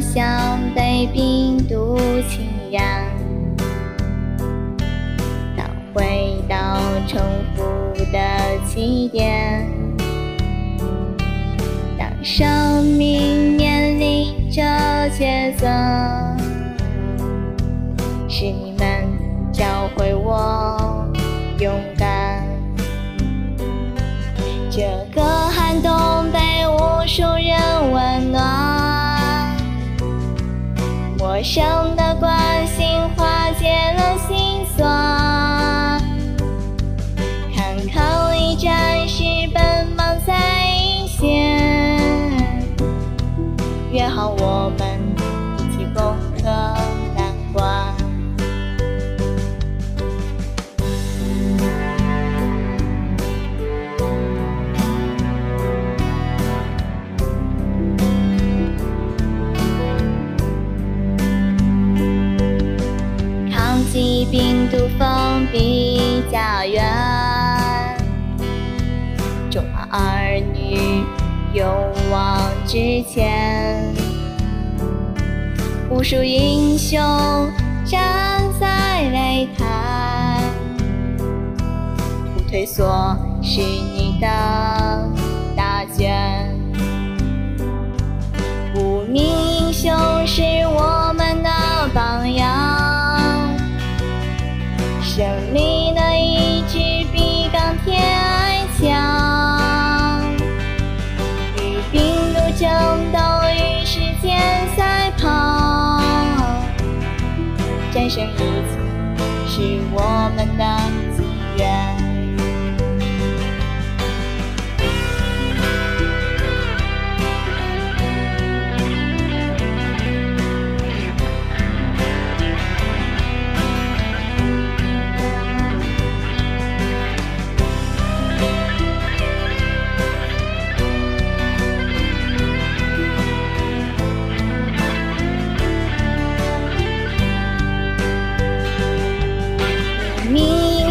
像被病毒侵染，当回到重复的起点，当生命面临着抉择，是你们教会我勇敢。这个陌生的关心化解了心酸。看抗疫战士奔忙在一线，约好我们病毒，封闭家园，中华儿女勇往直前，无数英雄站在擂台，不退缩是你的大卷，无名是我们的心愿。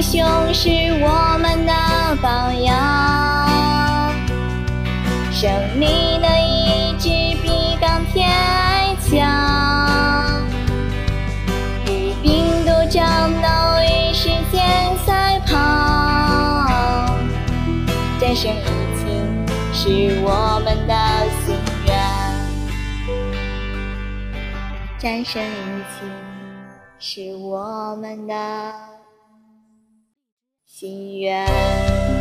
英雄是我们的榜样，胜利的意志比钢铁还强，与病毒战斗，与时间赛跑，战胜疫情是我们的心愿，战胜疫情。是我们的心愿。